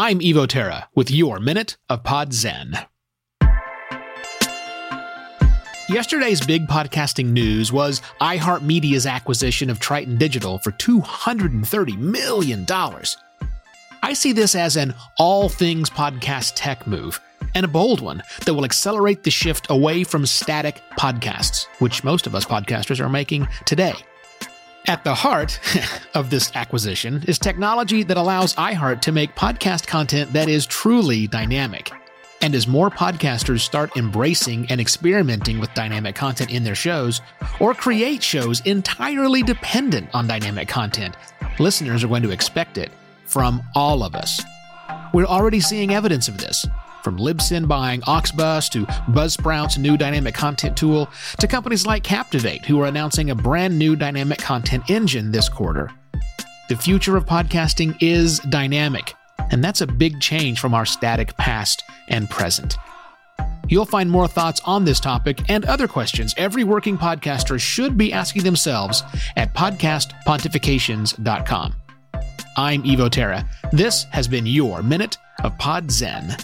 I'm Evo Terra with your Minute of Pod Zen. Yesterday's big podcasting news was iHeartMedia's acquisition of Triton Digital for $230 million. I see this as an all things podcast tech move, and a bold one that will accelerate the shift away from static podcasts, which most of us podcasters are making today. At the heart of this acquisition is technology that allows iHeart to make podcast content that is truly dynamic. And as more podcasters start embracing and experimenting with dynamic content in their shows, or create shows entirely dependent on dynamic content, listeners are going to expect it from all of us. We're already seeing evidence of this. From Libsyn buying Auxbus to Buzzsprout's new dynamic content tool to companies like Captivate, who are announcing a brand new dynamic content engine this quarter. The future of podcasting is dynamic, and that's a big change from our static past and present. You'll find more thoughts on this topic and other questions every working podcaster should be asking themselves at podcastpontifications.com. I'm Evo Terra. This has been your Minute of Pod Zen.